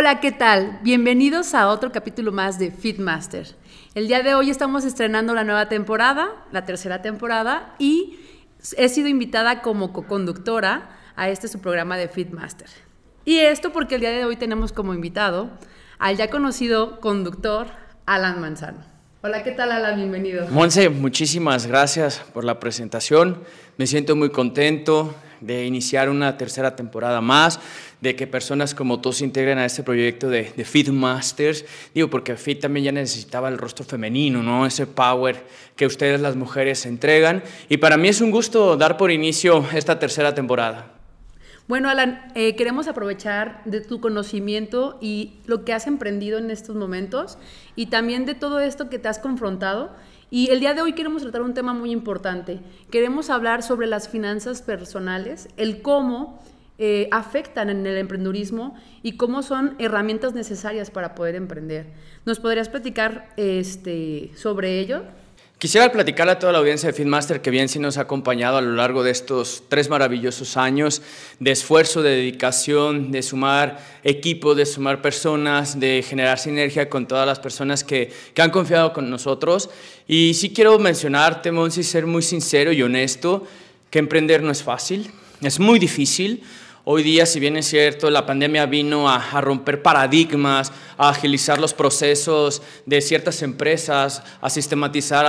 Hola, ¿qué tal? Bienvenidos a otro capítulo más de Fitmaster. El día de hoy estamos estrenando la nueva temporada, la tercera temporada, y he sido invitada como co-conductora a este su programa de Fitmaster. Y esto porque el día de hoy tenemos como invitado al ya conocido conductor Alan Manzano. Hola, ¿qué tal Alan? Bienvenido. Monse, muchísimas gracias por la presentación. Me siento muy contento de iniciar una tercera temporada más, de que personas como tú se integren a este proyecto de, de Masters. Digo, porque Fit también ya necesitaba el rostro femenino, ¿no? Ese power que ustedes las mujeres entregan. Y para mí es un gusto dar por inicio esta tercera temporada. Bueno, Alan, eh, queremos aprovechar de tu conocimiento y lo que has emprendido en estos momentos y también de todo esto que te has confrontado. Y el día de hoy queremos tratar un tema muy importante. Queremos hablar sobre las finanzas personales, el cómo eh, afectan en el emprendurismo y cómo son herramientas necesarias para poder emprender. ¿Nos podrías platicar este, sobre ello? Quisiera platicar a toda la audiencia de Fitmaster que bien sí nos ha acompañado a lo largo de estos tres maravillosos años de esfuerzo, de dedicación, de sumar equipo, de sumar personas, de generar sinergia con todas las personas que, que han confiado con nosotros. Y sí quiero mencionarte, Monsi, ser muy sincero y honesto, que emprender no es fácil, es muy difícil. Hoy día, si bien es cierto, la pandemia vino a, romper paradigmas, a agilizar los procesos de ciertas empresas, a sistematizar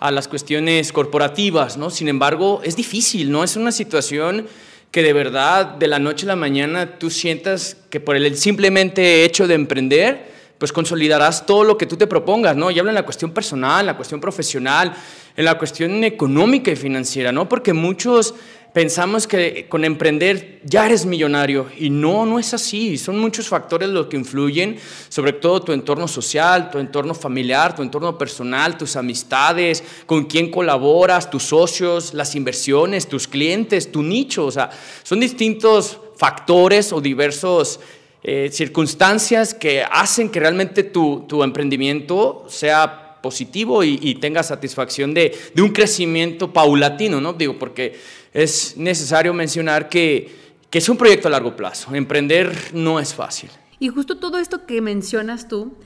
a, las cuestiones corporativas, ¿no? Sin embargo, es difícil, ¿no? Es una situación que de verdad de la noche a la mañana tú sientas que por el simplemente hecho de emprender, pues consolidarás todo lo que tú te propongas, ¿no? Y habla en la cuestión personal, en la cuestión profesional, en la cuestión económica y financiera, ¿no? Porque muchos pensamos que con emprender ya eres millonario y no, no es así. Son muchos factores los que influyen, sobre todo tu entorno social, tu entorno familiar, tu entorno personal, tus amistades, con quién colaboras, tus socios, las inversiones, tus clientes, tu nicho. O sea, son distintos factores o diversos eh, circunstancias que hacen que realmente tu, tu emprendimiento sea positivo y, tenga satisfacción de, de, un crecimiento paulatino, ¿no? Digo, porque es necesario mencionar que, es un proyecto a largo plazo. Emprender no es fácil. Y justo todo esto que mencionas tú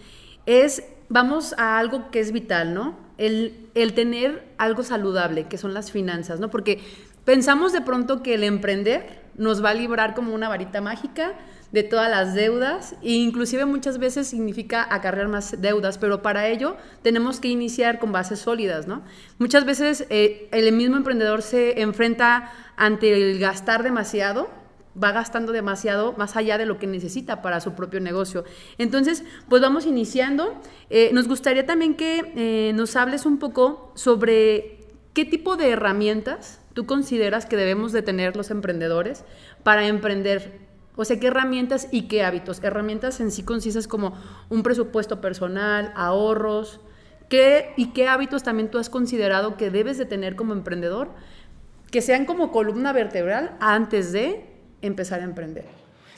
es, vamos a algo que es vital, ¿no? El, el tener algo saludable, que son las finanzas, ¿no? Porque pensamos de pronto que el emprender nos va a librar como una varita mágica, de todas las deudas e inclusive muchas veces significa acarrear más deudas, pero para ello tenemos que iniciar con bases sólidas, ¿no? Muchas veces eh, el mismo emprendedor se enfrenta ante el gastar demasiado, va gastando demasiado más allá de lo que necesita para su propio negocio. Entonces, pues vamos iniciando. Eh, nos gustaría también que eh, nos hables un poco sobre qué tipo de herramientas tú consideras que debemos de tener los emprendedores para emprender o sea, ¿qué herramientas y qué hábitos? Herramientas en sí concisas como un presupuesto personal, ahorros, ¿qué y qué hábitos también tú has considerado que debes de tener como emprendedor que sean como columna vertebral antes de empezar a emprender?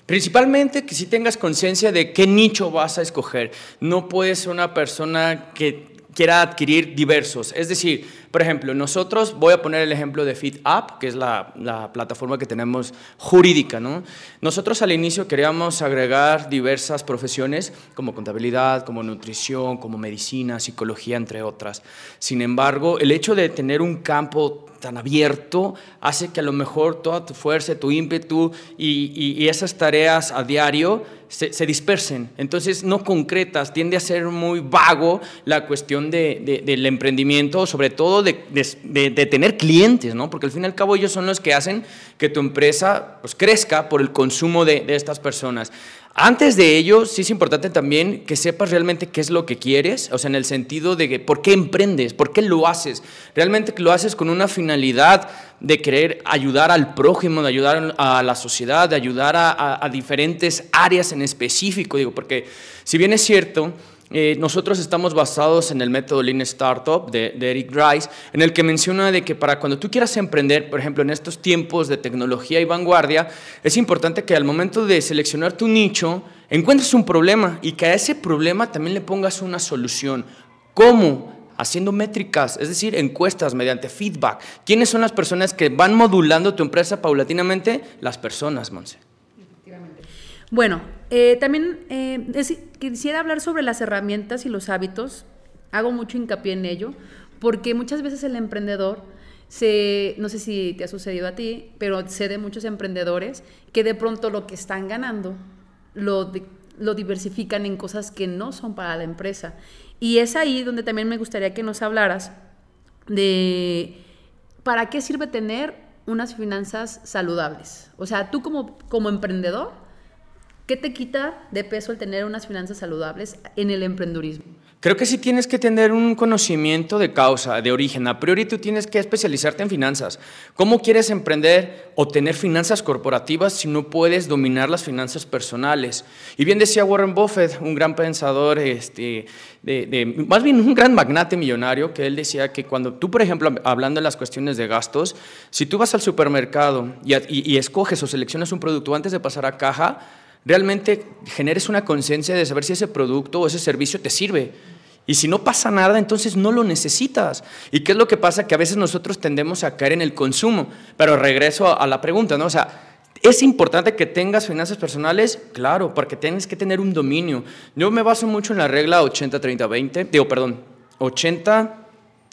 Principalmente que si tengas conciencia de qué nicho vas a escoger. No puedes ser una persona que quiera adquirir diversos. Es decir, por ejemplo, nosotros, voy a poner el ejemplo de FitUp, que es la, la, plataforma que tenemos jurídica. ¿no? Nosotros al inicio queríamos agregar diversas profesiones como contabilidad, como nutrición, como medicina, psicología, entre otras. Sin embargo, el hecho de tener un campo tan abierto hace que a lo mejor toda tu fuerza, tu ímpetu y, y, esas tareas a diario se, se, dispersen. Entonces no concretas, tiende a ser muy vago la cuestión de, del emprendimiento, sobre todo de, de, tener clientes, ¿no? porque al fin y al cabo ellos son los que hacen que tu empresa pues, crezca por el consumo de, estas personas. Antes de ello, sí es importante también que sepas realmente qué es lo que quieres, o sea, en el sentido de que, por qué emprendes, por qué lo haces. Realmente lo haces con una finalidad de querer ayudar al prójimo, de ayudar a la sociedad, de ayudar a, a diferentes áreas en específico, digo, porque si bien es cierto, eh, nosotros estamos basados en el método Lean Startup de, de, Eric Rice, en el que menciona de que para cuando tú quieras emprender, por ejemplo, en estos tiempos de tecnología y vanguardia, es importante que al momento de seleccionar tu nicho, encuentres un problema y que a ese problema también le pongas una solución. ¿Cómo? haciendo métricas, es decir, encuestas mediante feedback. ¿Quiénes son las personas que van modulando tu empresa paulatinamente? Las personas, Monse. Bueno, Eh, también eh, quisiera hablar sobre las herramientas y los hábitos. Hago mucho hincapié en ello, porque muchas veces el emprendedor se, no sé si te ha sucedido a ti, pero sé de muchos emprendedores que de pronto lo que están ganando lo, lo diversifican en cosas que no son para la empresa. Y es ahí donde también me gustaría que nos hablaras de para qué sirve tener unas finanzas saludables. O sea, tú como, como emprendedor, ¿qué te quita de peso el tener unas finanzas saludables en el emprendurismo? Creo que sí tienes que tener un conocimiento de causa, de origen. A priori tú tienes que especializarte en finanzas. ¿Cómo quieres emprender o tener finanzas corporativas si no puedes dominar las finanzas personales? Y bien decía Warren Buffett, un gran pensador, este, de, más bien un gran magnate millonario, que él decía que cuando tú, por ejemplo, hablando de las cuestiones de gastos, si tú vas al supermercado y, y escoges o seleccionas un producto antes de pasar a caja, realmente generes una conciencia de saber si ese producto o ese servicio te sirve. Y si no pasa nada, entonces no lo necesitas. ¿Y qué es lo que pasa? Que a veces nosotros tendemos a caer en el consumo. Pero regreso a la pregunta, ¿no? O sea, ¿es importante que tengas finanzas personales? Claro, porque tienes que tener un dominio. Yo me baso mucho en la regla 80-30-20, digo, perdón, 80,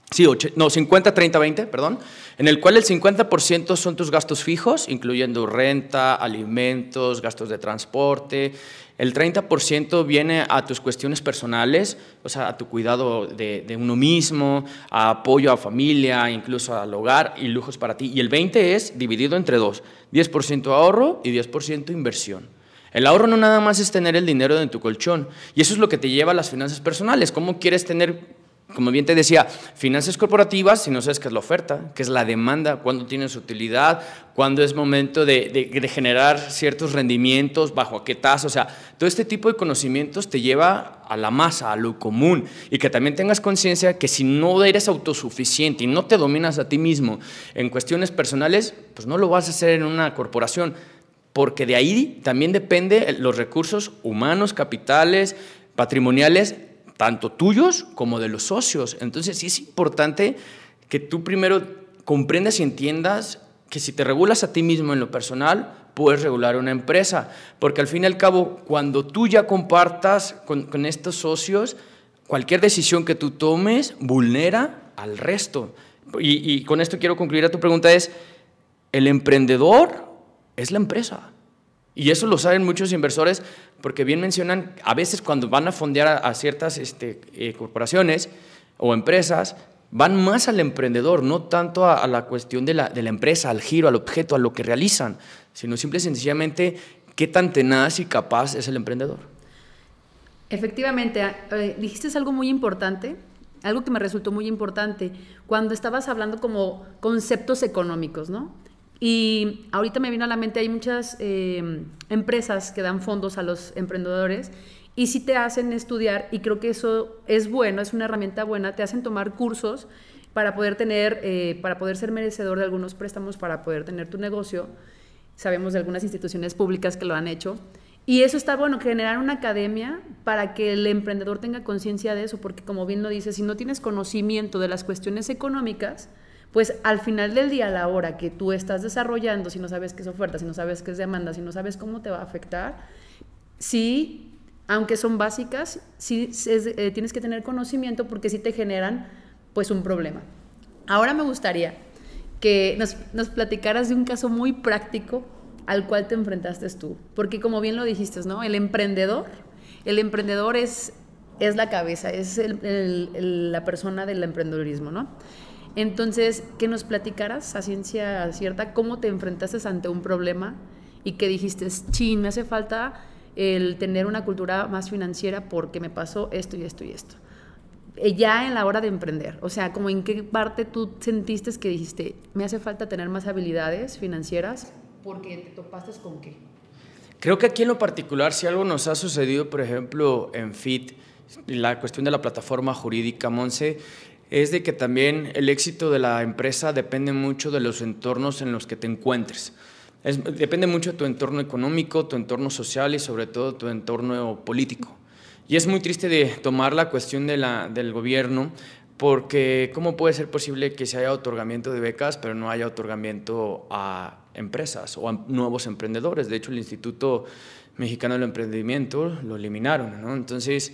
Sí, no, 50, 30, 20, perdón, en el cual el 50% son tus gastos fijos, incluyendo renta, alimentos, gastos de transporte. El 30% viene a tus cuestiones personales, o sea, a tu cuidado de, de, uno mismo, a apoyo a familia, incluso al hogar y lujos para ti. Y el 20% es dividido entre dos, 10% ahorro y 10% inversión. El ahorro no nada más es tener el dinero en tu colchón, y eso es lo que te lleva a las finanzas personales. ¿Cómo quieres tener como bien te decía, finanzas corporativas, si no sabes qué es la oferta, qué es la demanda, cuándo tienes utilidad, cuándo es momento de, generar ciertos rendimientos, bajo qué tasa, o sea, todo este tipo de conocimientos te lleva a la masa, a lo común, y que también tengas conciencia que si no eres autosuficiente y no te dominas a ti mismo en cuestiones personales, pues no lo vas a hacer en una corporación, porque de ahí también depende los recursos humanos, capitales, patrimoniales tanto tuyos como de los socios. Entonces sí es importante que tú primero comprendas y entiendas que si te regulas a ti mismo en lo personal, puedes regular una empresa. Porque al fin y al cabo, cuando tú ya compartas con, estos socios, cualquier decisión que tú tomes vulnera al resto. Y, y con esto quiero concluir a tu pregunta es, el emprendedor es la empresa. Y eso lo saben muchos inversores porque bien mencionan, a veces cuando van a fondear a, ciertas este, eh, corporaciones o empresas, van más al emprendedor, no tanto a, la cuestión de la, empresa, al giro, al objeto, a lo que realizan, sino simple y sencillamente qué tan tenaz y capaz es el emprendedor. Efectivamente, eh, dijiste algo muy importante, algo que me resultó muy importante, cuando estabas hablando como conceptos económicos, ¿no? Y ahorita me vino a la mente, hay muchas eh, empresas que dan fondos a los emprendedores y si te hacen estudiar, y creo que eso es bueno, es una herramienta buena, te hacen tomar cursos para poder tener, eh, para poder ser merecedor de algunos préstamos, para poder tener tu negocio. Sabemos de algunas instituciones públicas que lo han hecho. Y eso está bueno, generar una academia para que el emprendedor tenga conciencia de eso, porque como bien lo dice, si no tienes conocimiento de las cuestiones económicas, pues al final del día, a la hora que tú estás desarrollando, si no sabes qué es oferta, si no sabes qué es demanda, si no sabes cómo te va a afectar, sí, aunque son básicas, sí eh, tienes que tener conocimiento porque sí te generan pues un problema. Ahora me gustaría que nos, platicaras de un caso muy práctico al cual te enfrentaste tú, porque como bien lo dijiste, ¿no? El emprendedor, el emprendedor es, es la cabeza, es la persona del emprendedorismo, ¿no? Entonces, que nos platicaras a ciencia cierta cómo te enfrentaste ante un problema y que dijiste, chin, me hace falta el tener una cultura más financiera porque me pasó esto y esto y esto. Eh, ya en la hora de emprender, o sea, como en qué parte tú sentiste que dijiste, me hace falta tener más habilidades financieras porque te topaste con qué. Creo que aquí en lo particular, si algo nos ha sucedido, por ejemplo, en FIT, la cuestión de la plataforma jurídica, Monse, es de que también el éxito de la empresa depende mucho de los entornos en los que te encuentres. depende mucho de tu entorno económico, tu entorno social y sobre todo tu entorno político. Y es muy triste de tomar la cuestión de la, del gobierno porque ¿cómo puede ser posible que se haya otorgamiento de becas pero no haya otorgamiento a empresas o a nuevos emprendedores? De hecho, el Instituto Mexicano del Emprendimiento, lo eliminaron. Entonces,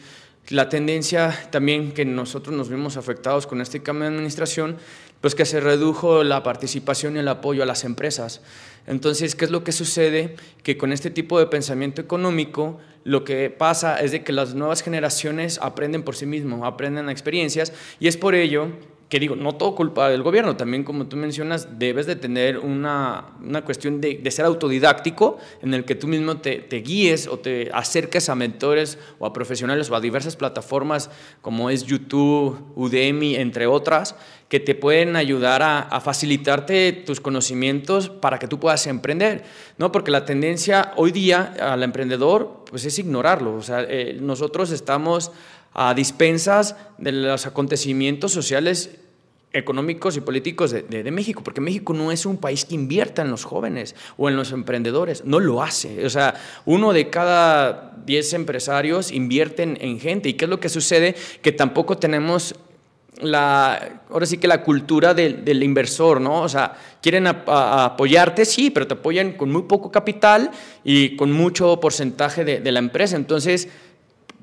la tendencia también que nosotros nos vimos afectados con este cambio de administración, pues que se redujo la participación y el apoyo a las empresas. Entonces, ¿qué es lo que sucede? Que con este tipo de pensamiento económico, lo que pasa es de que las nuevas generaciones aprenden por sí mismos, aprenden experiencias, y es por ello que digo, no todo culpa del gobierno, también como tú mencionas, debes de tener una, una cuestión de, de, ser autodidáctico en el que tú mismo te, te, guíes o te acerques a mentores o a profesionales o a diversas plataformas como es YouTube, Udemy, entre otras, que te pueden ayudar a, a facilitarte tus conocimientos para que tú puedas emprender, ¿no? Porque la tendencia hoy día al emprendedor pues es ignorarlo, o sea, eh, nosotros estamos a dispensas de los acontecimientos sociales económicos y políticos de, de, México, porque México no es un país que invierta en los jóvenes o en los emprendedores, no lo hace. O sea, uno de cada diez empresarios invierten en gente. ¿Y qué es lo que sucede? Que tampoco tenemos la, ahora sí que la cultura del, del inversor, ¿no? O sea, quieren apoyarte, sí, pero te apoyan con muy poco capital y con mucho porcentaje de, de la empresa. Entonces,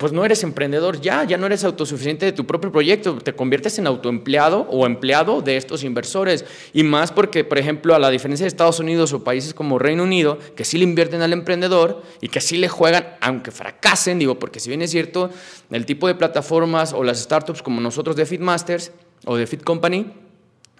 pues no eres emprendedor ya, ya no eres autosuficiente de tu propio proyecto, te conviertes en autoempleado o empleado de estos inversores. Y más porque, por ejemplo, a la diferencia de Estados Unidos o países como Reino Unido, que sí le invierten al emprendedor y que sí le juegan, aunque fracasen, digo, porque si bien es cierto, el tipo de plataformas o las startups como nosotros de Fitmasters o de Fit Company,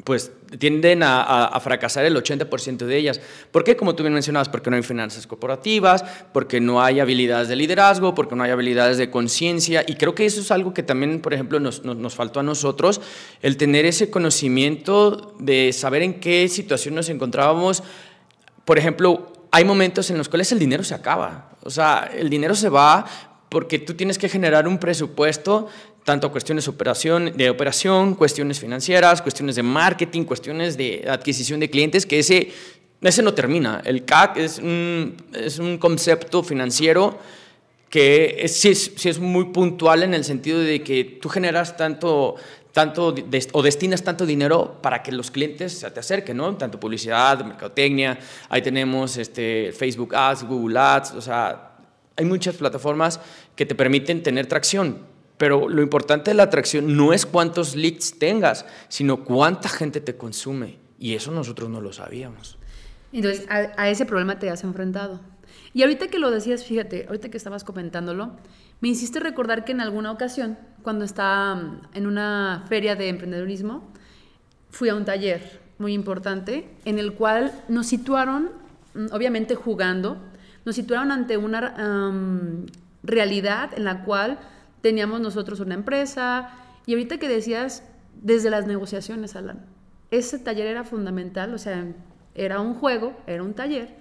pues tienden a, fracasar el 80% de ellas. ¿Por qué? Como tú bien mencionabas, porque no hay finanzas corporativas, porque no hay habilidades de liderazgo, porque no hay habilidades de conciencia. Y creo que eso es algo que también, por ejemplo, nos, nos, nos, faltó a nosotros, el tener ese conocimiento de saber en qué situación nos encontrábamos. Por ejemplo, hay momentos en los cuales el dinero se acaba. O sea, el dinero se va porque tú tienes que generar un presupuesto tanto cuestiones operación, de operación, cuestiones financieras, cuestiones de marketing, cuestiones de adquisición de clientes, que ese, ese no termina. El CAC es un, es un concepto financiero que es, sí, es, sí, es, muy puntual en el sentido de que tú generas tanto, tanto o destinas tanto dinero para que los clientes se te acerquen, ¿no? Tanto publicidad, mercadotecnia, ahí tenemos este, Facebook Ads, Google Ads, o sea, hay muchas plataformas que te permiten tener tracción, pero lo importante de la atracción no es cuántos leads tengas, sino cuánta gente te consume. Y eso nosotros no lo sabíamos. Entonces, a, ese problema te has enfrentado. Y ahorita que lo decías, fíjate, ahorita que estabas comentándolo, me hiciste recordar que en alguna ocasión, cuando estaba en una feria de emprendedurismo, fui a un taller muy importante en el cual nos situaron, obviamente jugando, nos situaron ante una realidad en la cual teníamos nosotros una empresa y ahorita que decías desde las negociaciones, Alan, ese taller era fundamental, o sea, era un juego, era un taller.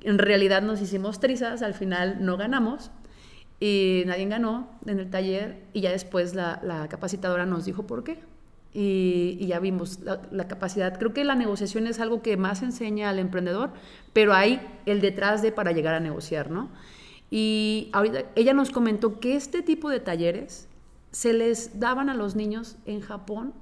En realidad nos hicimos trizas, al final no ganamos y nadie ganó en el taller y ya después la, capacitadora nos dijo por qué. Y, ya vimos la, capacidad. Creo que la negociación es algo que más enseña al emprendedor, pero hay el detrás de para llegar a negociar, ¿no? Y ahorita ella nos comentó que este tipo de talleres se les daban a los niños en Japón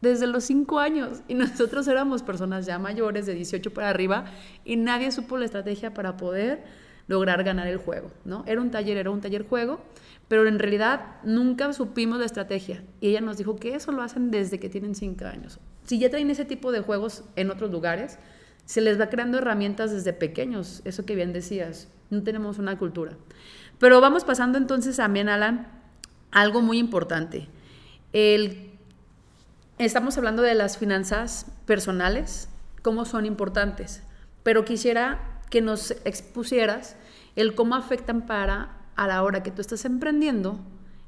desde los 5 años y nosotros éramos personas ya mayores de 18 para arriba y nadie supo la estrategia para poder lograr ganar el juego, ¿no? Era un taller, era un taller juego, pero en realidad nunca supimos la estrategia y ella nos dijo que eso lo hacen desde que tienen 5 años. Si ya traen ese tipo de juegos en otros lugares, se les va creando herramientas desde pequeños, eso que bien decías, no tenemos una cultura. Pero vamos pasando entonces también, Alan, algo muy importante. Estamos hablando de las finanzas personales, cómo son importantes, pero quisiera que nos expusieras el cómo afectan para a la hora que tú estás emprendiendo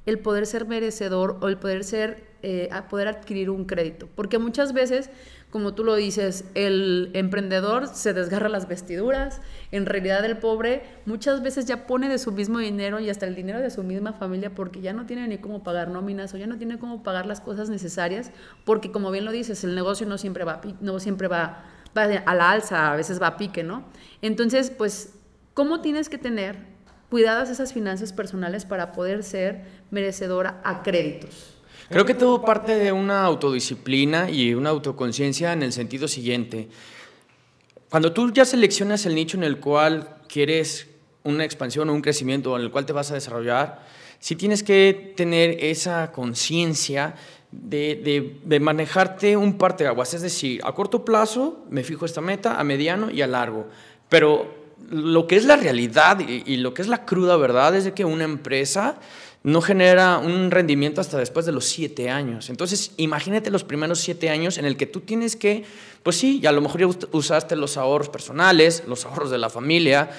el poder ser merecedor o el poder ser eh, poder adquirir un crédito porque muchas veces como tú lo dices, el emprendedor se desgarra las vestiduras, en realidad el pobre muchas veces ya pone de su mismo dinero y hasta el dinero de su misma familia porque ya no tiene ni cómo pagar nóminas o ya no tiene cómo pagar las cosas necesarias, porque como bien lo dices, el negocio no siempre va, no siempre va a la alza, a veces va a pique, ¿no? Entonces, pues, ¿cómo tienes que tener cuidadas esas finanzas personales para poder ser merecedora a créditos? Creo que todo parte de una autodisciplina y una autoconciencia en el sentido siguiente. Cuando tú ya seleccionas el nicho en el cual quieres una expansión o un crecimiento en el cual te vas a desarrollar, sí tienes que tener esa conciencia de, de, manejarte un parte de aguas. Es decir, a corto plazo me fijo esta meta, a mediano y a largo. Pero lo que es la realidad y, y lo que es la cruda verdad es de que una empresa no genera un rendimiento hasta después de los siete años. Entonces, imagínate los primeros siete años en el que tú tienes que, pues sí, a lo mejor ya usaste los ahorros personales, los ahorros de la familia,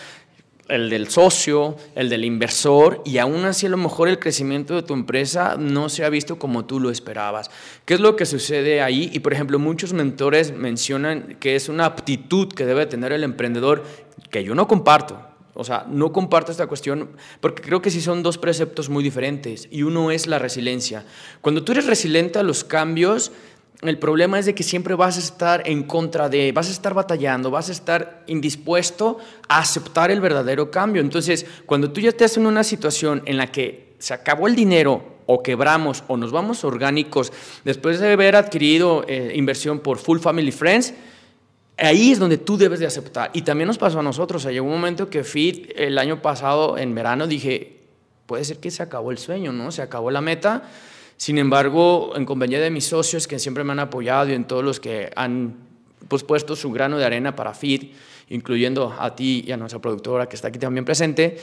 el del socio, el del inversor, y aún así a lo mejor el crecimiento de tu empresa no se ha visto como tú lo esperabas. ¿Qué es lo que sucede ahí? Y por ejemplo, muchos mentores mencionan que es una aptitud que debe tener el emprendedor que yo no comparto. O sea, no comparto esta cuestión porque creo que sí son dos preceptos muy diferentes y uno es la resiliencia. Cuando tú eres resiliente a los cambios, el problema es de que siempre vas a estar en contra de, vas a estar batallando, vas a estar indispuesto a aceptar el verdadero cambio. Entonces, cuando tú ya estás en una situación en la que se acabó el dinero o quebramos o nos vamos orgánicos después de haber adquirido eh, inversión por Full Family Friends, ahí es donde tú debes de aceptar. Y también nos pasó a nosotros. O llegó un momento que Fit el año pasado, en verano, dije, puede ser que se acabó el sueño, ¿no? Se acabó la meta sin embargo, en compañía de mis socios que siempre me han apoyado y en todos los que han pues, puesto su grano de arena para FIT, incluyendo a ti y a nuestra productora que está aquí también presente,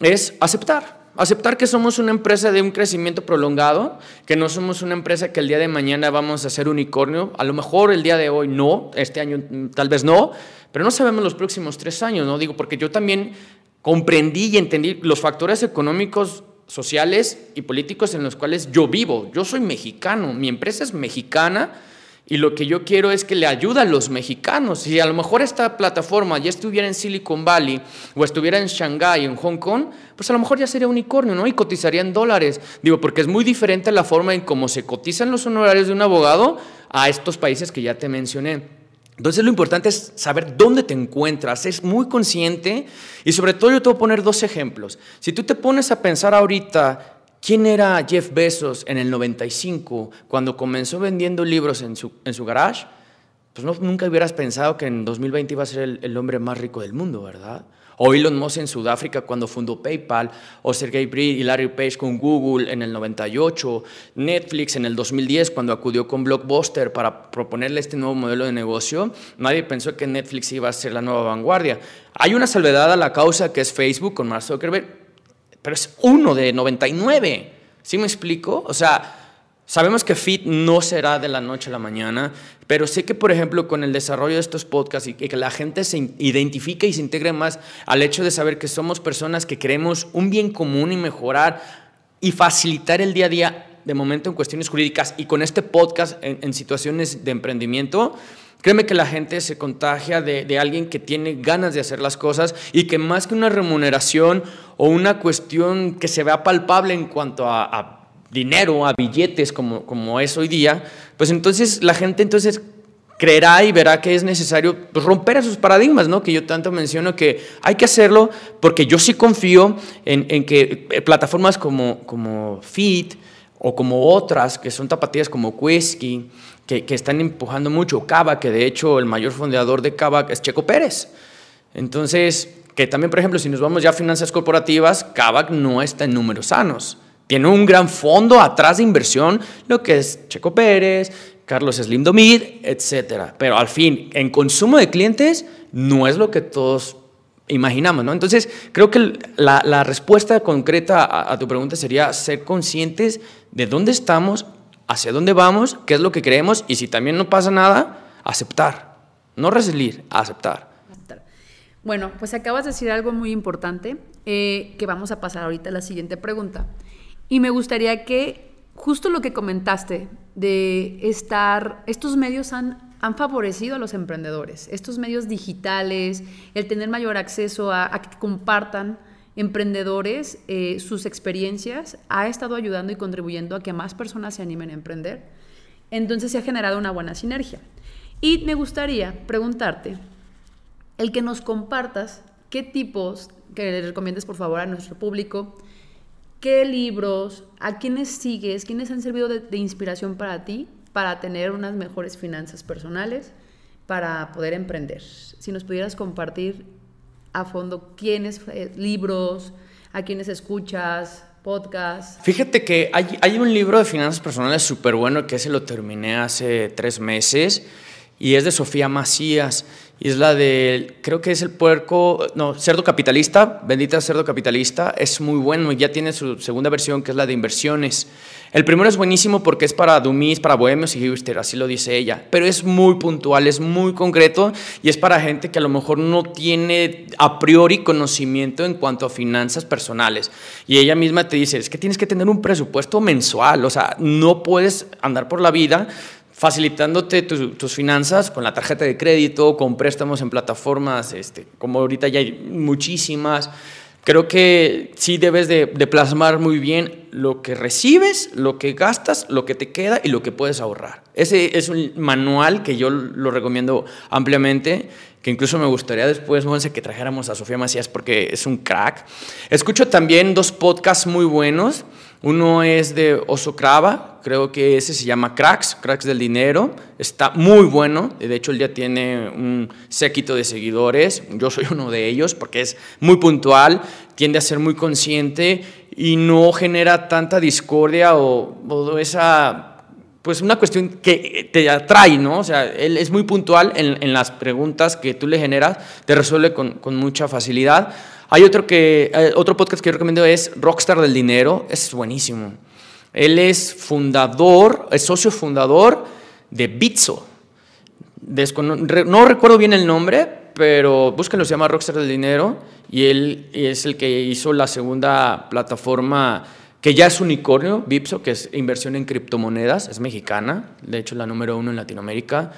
es aceptar. Aceptar que somos una empresa de un crecimiento prolongado, que no somos una empresa que el día de mañana vamos a ser unicornio. A lo mejor el día de hoy no, este año tal vez no, pero no sabemos los próximos tres años, ¿no? Digo, porque yo también comprendí y entendí los factores económicos sociales y políticos en los cuales yo vivo. Yo soy mexicano, mi empresa es mexicana y lo que yo quiero es que le ayude a los mexicanos. Si a lo mejor esta plataforma ya estuviera en Silicon Valley o estuviera en Shanghái, en Hong Kong, pues a lo mejor ya sería unicornio, ¿no? Y cotizaría en dólares. Digo, porque es muy diferente la forma en cómo se cotizan los honorarios de un abogado a estos países que ya te mencioné. Entonces lo importante es saber dónde te encuentras, es muy consciente y sobre todo yo te voy a poner dos ejemplos. Si tú te pones a pensar ahorita quién era Jeff Bezos en el 95 cuando comenzó vendiendo libros en su, en su garage, pues no, nunca hubieras pensado que en 2020 iba a ser el, el hombre más rico del mundo, ¿verdad? o Elon Musk en Sudáfrica cuando fundó PayPal, o Sergey Brin y Larry Page con Google en el 98, Netflix en el 2010 cuando acudió con Blockbuster para proponerle este nuevo modelo de negocio, nadie pensó que Netflix iba a ser la nueva vanguardia. Hay una salvedad a la causa que es Facebook con Mark Zuckerberg, pero es uno de 99. ¿Sí me explico? O sea, Sabemos que Fit no será de la noche a la mañana, pero sé que, por ejemplo, con el desarrollo de estos podcasts y que la gente se identifique y se integre más al hecho de saber que somos personas que queremos un bien común y mejorar y facilitar el día a día de momento en cuestiones jurídicas y con este podcast en, situaciones de emprendimiento, Créeme que la gente se contagia de, alguien que tiene ganas de hacer las cosas y que más que una remuneración o una cuestión que se vea palpable en cuanto a dinero, a billetes como, como es hoy día, pues entonces la gente entonces creerá y verá que es necesario romper esos paradigmas, ¿no? Que yo tanto menciono que hay que hacerlo porque yo sí confío en, en que eh, plataformas como, como Fit o como otras que son tapatías como Whisky, que, están empujando mucho, Cava, que de hecho el mayor fundador de Cava es Checo Pérez. Entonces, que también, por ejemplo, si nos vamos ya a finanzas corporativas, Kavak no está en números sanos. Tiene un gran fondo atrás de inversión, lo que es Checo Pérez, Carlos Slim Domid, etc. Pero al fin, en consumo de clientes, no es lo que todos imaginamos, ¿no? Entonces, creo que la, respuesta concreta a, tu pregunta sería ser conscientes de dónde estamos, hacia dónde vamos, qué es lo que queremos y si también no pasa nada, aceptar. No resistir, aceptar. Bueno, pues acabas de decir algo muy importante eh, que vamos a pasar ahorita a la siguiente pregunta. Y me gustaría que justo lo que comentaste de estar, estos medios han, han favorecido a los emprendedores, estos medios digitales, el tener mayor acceso a, que compartan emprendedores eh, sus experiencias, ha estado ayudando y contribuyendo a que más personas se animen a emprender. Entonces se ha generado una buena sinergia. Y me gustaría preguntarte, el que nos compartas qué tipos, que le recomiendes por favor a nuestro público, ¿Qué libros, a quiénes sigues, quiénes han servido de, inspiración para ti para tener unas mejores finanzas personales, para poder emprender? Si nos pudieras compartir a fondo quiénes, eh, libros, a quiénes escuchas, podcast. Fíjate que hay, hay un libro de finanzas personales súper bueno que ese lo terminé hace tres meses y es de Sofía Macías. Y es la de, creo que es el puerco, no, cerdo capitalista, bendita cerdo capitalista, es muy bueno, ya tiene su segunda versión que es la de inversiones. El primero es buenísimo porque es para dummies, para bohemios y hipster, así lo dice ella, pero es muy puntual, es muy concreto y es para gente que a lo mejor no tiene a priori conocimiento en cuanto a finanzas personales. Y ella misma te dice, es que tienes que tener un presupuesto mensual, o sea, no puedes andar por la vida facilitándote tus finanzas con la tarjeta de crédito, con préstamos en plataformas, este, como ahorita ya hay muchísimas. Creo que sí debes de, plasmar muy bien lo que recibes, lo que gastas, lo que te queda y lo que puedes ahorrar. Ese es un manual que yo lo recomiendo ampliamente, que incluso me gustaría después, Monse, que trajéramos a Sofía Macías porque es un crack. Escucho también dos podcasts muy buenos. Uno es de Oso Crava, creo que ese se llama Cracks, Cracks del Dinero. Está muy bueno, de hecho él ya tiene un séquito de seguidores, yo soy uno de ellos porque es muy puntual, tiende a ser muy consciente y no genera tanta discordia o, esa pues una cuestión que te atrae, ¿no? O sea, él es muy puntual en, las preguntas que tú le generas, te resuelve con mucha facilidad. Hay otro, que, eh, otro podcast que yo recomiendo es Rockstar del Dinero, es buenísimo. Él es fundador, es socio fundador de Bitso. no recuerdo bien el nombre, pero búsquenlo, se llama Rockstar del Dinero y él es el que hizo la segunda plataforma que ya es unicornio, Bitso, que es inversión en criptomonedas, es mexicana, de hecho la número uno en Latinoamérica.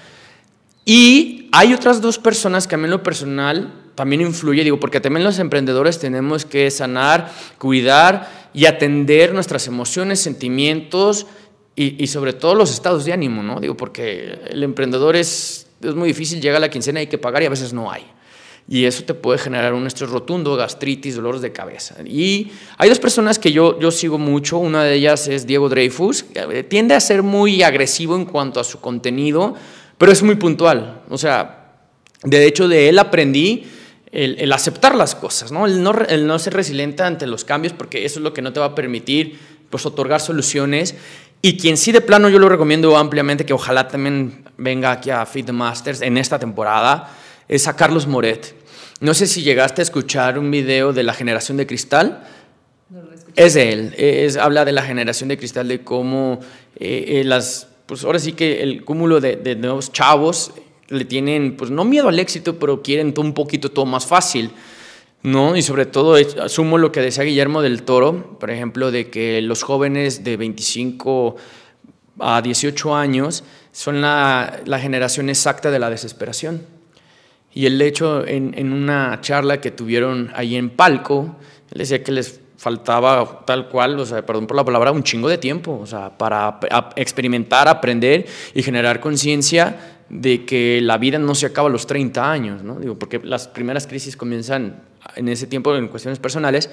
Y hay otras dos personas que a mí en lo personal también influye, digo, porque también los emprendedores tenemos que sanar, cuidar y atender nuestras emociones, sentimientos y, sobre todo los estados de ánimo, ¿no? Digo, porque el emprendedor es, es muy difícil, llega a la quincena, hay que pagar y a veces no hay. Y eso te puede generar un estrés rotundo, gastritis, dolores de cabeza. Y hay dos personas que yo, yo sigo mucho. Una de ellas es Diego Dreyfus. Que tiende a ser muy agresivo en cuanto a su contenido, pero es muy puntual. O sea, de hecho, de él aprendí el, aceptar las cosas, ¿no? El, ¿no? ser resiliente ante los cambios, porque eso es lo que no te va a permitir pues, otorgar soluciones. Y quien sí de plano yo lo recomiendo ampliamente, que ojalá también venga aquí a Fit Masters en esta temporada, es a Carlos Moret. No sé si llegaste a escuchar un video de la generación de cristal. es de él. Es, habla de la generación de cristal, de cómo eh, eh, las, pues ahora sí que el cúmulo de, de nuevos chavos le tienen, pues no miedo al éxito, pero quieren un poquito todo más fácil. ¿no? Y sobre todo asumo lo que decía Guillermo del Toro, por ejemplo, de que los jóvenes de 25 a 18 años son la, la generación exacta de la desesperación. Y el hecho, en, en, una charla que tuvieron ahí en Palco, él decía que les faltaba tal cual, o sea, perdón por la palabra, un chingo de tiempo, o sea, para experimentar, aprender y generar conciencia de que la vida no se acaba a los 30 años, ¿no? Digo, porque las primeras crisis comienzan en ese tiempo en cuestiones personales.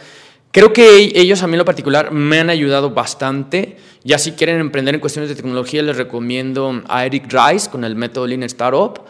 Creo que ellos a mí en lo particular me han ayudado bastante. Ya si quieren emprender en cuestiones de tecnología, les recomiendo a Eric Rice con el método Lean Startup.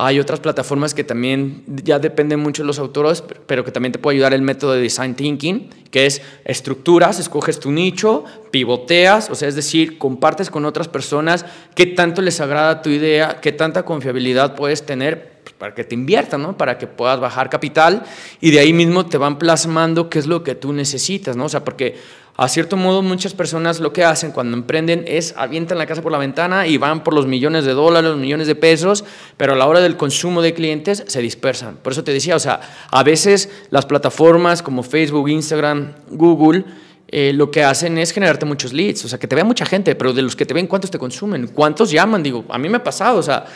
Hay otras plataformas que también ya dependen mucho de los autores, pero que también te puede ayudar el método de Design Thinking, que es estructuras, escoges tu nicho, pivoteas, o sea, es decir, compartes con otras personas qué tanto les agrada tu idea, qué tanta confiabilidad puedes tener pues, para que te inviertan, ¿no? Para que puedas bajar capital y de ahí mismo te van plasmando qué es lo que tú necesitas, ¿no? O sea, porque a cierto modo muchas personas lo que hacen cuando emprenden es avientan la casa por la ventana y van por los millones de dólares, los millones de pesos, pero a la hora del consumo de clientes se dispersan. Por eso te decía, o sea, a veces las plataformas como Facebook, Instagram, Google, eh, lo que hacen es generarte muchos leads, o sea, que te vea mucha gente, pero de los que te ven, ¿cuántos te consumen? ¿Cuántos llaman? Digo, a mí me ha pasado, o sea,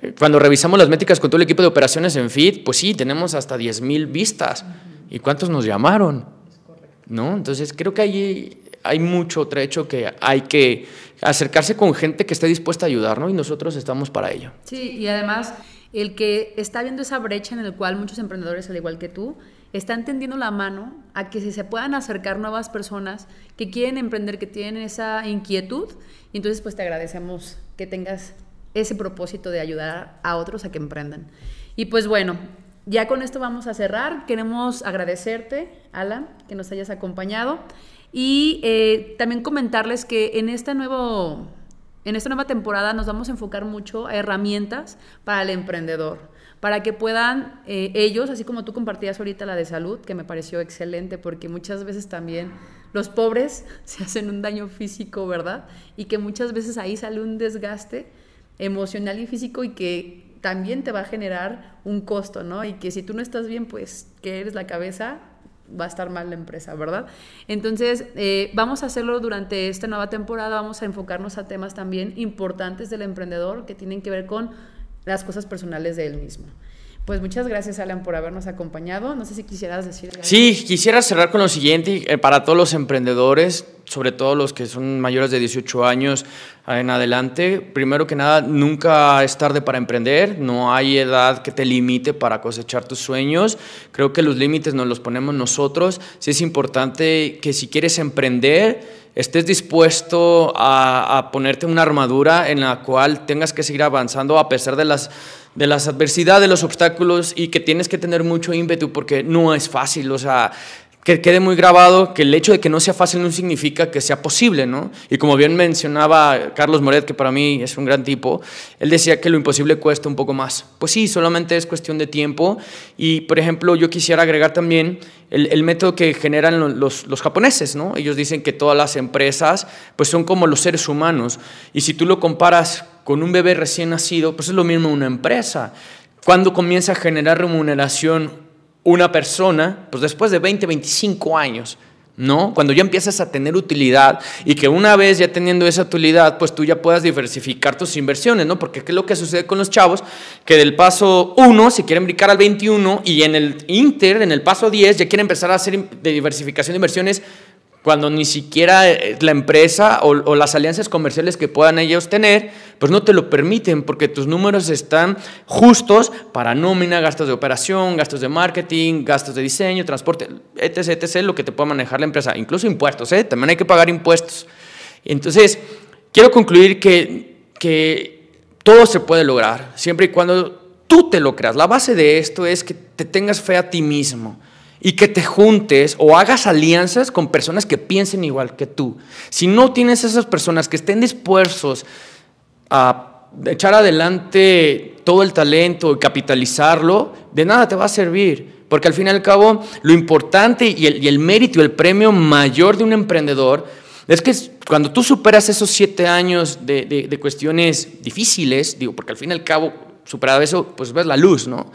eh, cuando revisamos las métricas con todo el equipo de operaciones en Feed, pues sí, tenemos hasta 10.000 vistas. ¿Y cuántos nos llamaron? ¿No? Entonces creo que hay, hay mucho trecho que hay que acercarse con gente que esté dispuesta a ayudar, ¿no? Y nosotros estamos para ello. Sí, y además el que está viendo esa brecha en la cual muchos emprendedores, al igual que tú, están tendiendo la mano a que se puedan acercar nuevas personas que quieren emprender, que tienen esa inquietud. Y entonces, pues te agradecemos que tengas ese propósito de ayudar a otros a que emprendan. Y pues bueno, ya con esto vamos a cerrar. Queremos agradecerte, Alan, que nos hayas acompañado. Y eh, también comentarles que en este nuevo en esta nueva temporada nos vamos a enfocar mucho a herramientas para el emprendedor, para que puedan eh, ellos, así como tú compartías ahorita la de salud, que me pareció excelente, porque muchas veces también los pobres se hacen un daño físico, ¿verdad? Y que muchas veces ahí sale un desgaste emocional y físico y que también te va a generar un costo, ¿no? Y que si tú no estás bien, pues que eres la cabeza, va a estar mal la empresa, ¿verdad? Entonces, eh, vamos a hacerlo durante esta nueva temporada, vamos a enfocarnos a temas también importantes del emprendedor que tienen que ver con las cosas personales de él mismo. Pues muchas gracias, Alan, por habernos acompañado. No sé si quisieras decir. Sí, quisiera cerrar con lo siguiente, eh, para todos los emprendedores, sobre todo los que son mayores de 18 años en adelante. Primero que nada, nunca es tarde para emprender, no hay edad que te limite para cosechar tus sueños. Creo que los límites nos los ponemos nosotros. Sí es importante que si quieres emprender, estés dispuesto a, a ponerte una armadura en la cual tengas que seguir avanzando a pesar de las de las adversidades, de los obstáculos y que tienes que tener mucho ímpetu porque no es fácil, o sea, que quede muy grabado que el hecho de que no sea fácil no significa que sea posible, ¿no? Y como bien mencionaba Carlos Moret, que para mí es un gran tipo, él decía que lo imposible cuesta un poco más. Pues sí, solamente es cuestión de tiempo. Y, por ejemplo, yo quisiera agregar también el, el método que generan los, los, japoneses, ¿no? Ellos dicen que todas las empresas, pues son como los seres humanos. Y si tú lo comparas con un bebé recién nacido, pues es lo mismo una empresa. Cuando comienza a generar remuneración una persona, pues después de 20, 25 años, ¿no? Cuando ya empiezas a tener utilidad y que una vez ya teniendo esa utilidad, pues tú ya puedas diversificar tus inversiones, ¿no? Porque ¿qué es lo que sucede con los chavos? Que del paso 1 se quieren brincar al 21 y en el Inter, en el paso 10, ya quieren empezar a hacer diversificación de inversiones cuando ni siquiera eh, la empresa o, las alianzas comerciales que puedan ellos tener, pues no te lo permiten porque tus números están justos para nómina, gastos de operación, gastos de marketing, gastos de diseño, transporte, etc., etc., lo que te pueda manejar la empresa, incluso impuestos, ¿eh? también hay que pagar impuestos. Entonces, quiero concluir que, que todo se puede lograr, siempre y cuando tú te lo creas. La base de esto es que te tengas fe a ti mismo y que te juntes o hagas alianzas con personas que piensen igual que tú. Si no tienes esas personas que estén dispuestos a echar adelante todo el talento y capitalizarlo, de nada te va a servir. Porque al fin y al cabo, lo importante y el, mérito y el premio mayor de un emprendedor es que cuando tú superas esos siete años de, de, de cuestiones difíciles, digo, porque al fin y al cabo, superado eso, pues ves la luz, ¿no?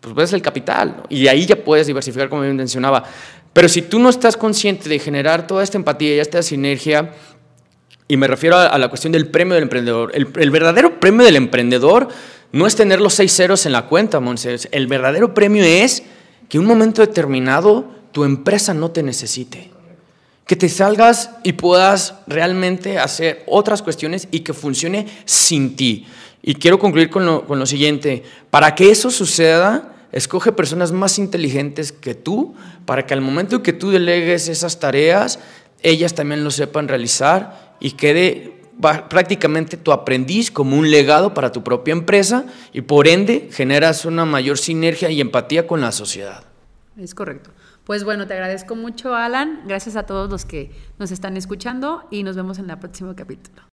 Pues ves el capital y ahí ya puedes diversificar como bien mencionaba. Pero si tú no estás consciente de generar toda esta empatía y esta sinergia, y me refiero a, la cuestión del premio del emprendedor, el, el, verdadero premio del emprendedor no es tener los seis ceros en la cuenta, Monses. El verdadero premio es que en un momento determinado tu empresa no te necesite. Que te salgas y puedas realmente hacer otras cuestiones y que funcione sin ti. Y quiero concluir con lo, con lo siguiente. Para que eso suceda, escoge personas más inteligentes que tú, para que al momento que tú delegues esas tareas, ellas también lo sepan realizar y quede prácticamente tu aprendiz como un legado para tu propia empresa y por ende generas una mayor sinergia y empatía con la sociedad. Es correcto. Pues bueno, te agradezco mucho, Alan. Gracias a todos los que nos están escuchando y nos vemos en el próximo capítulo.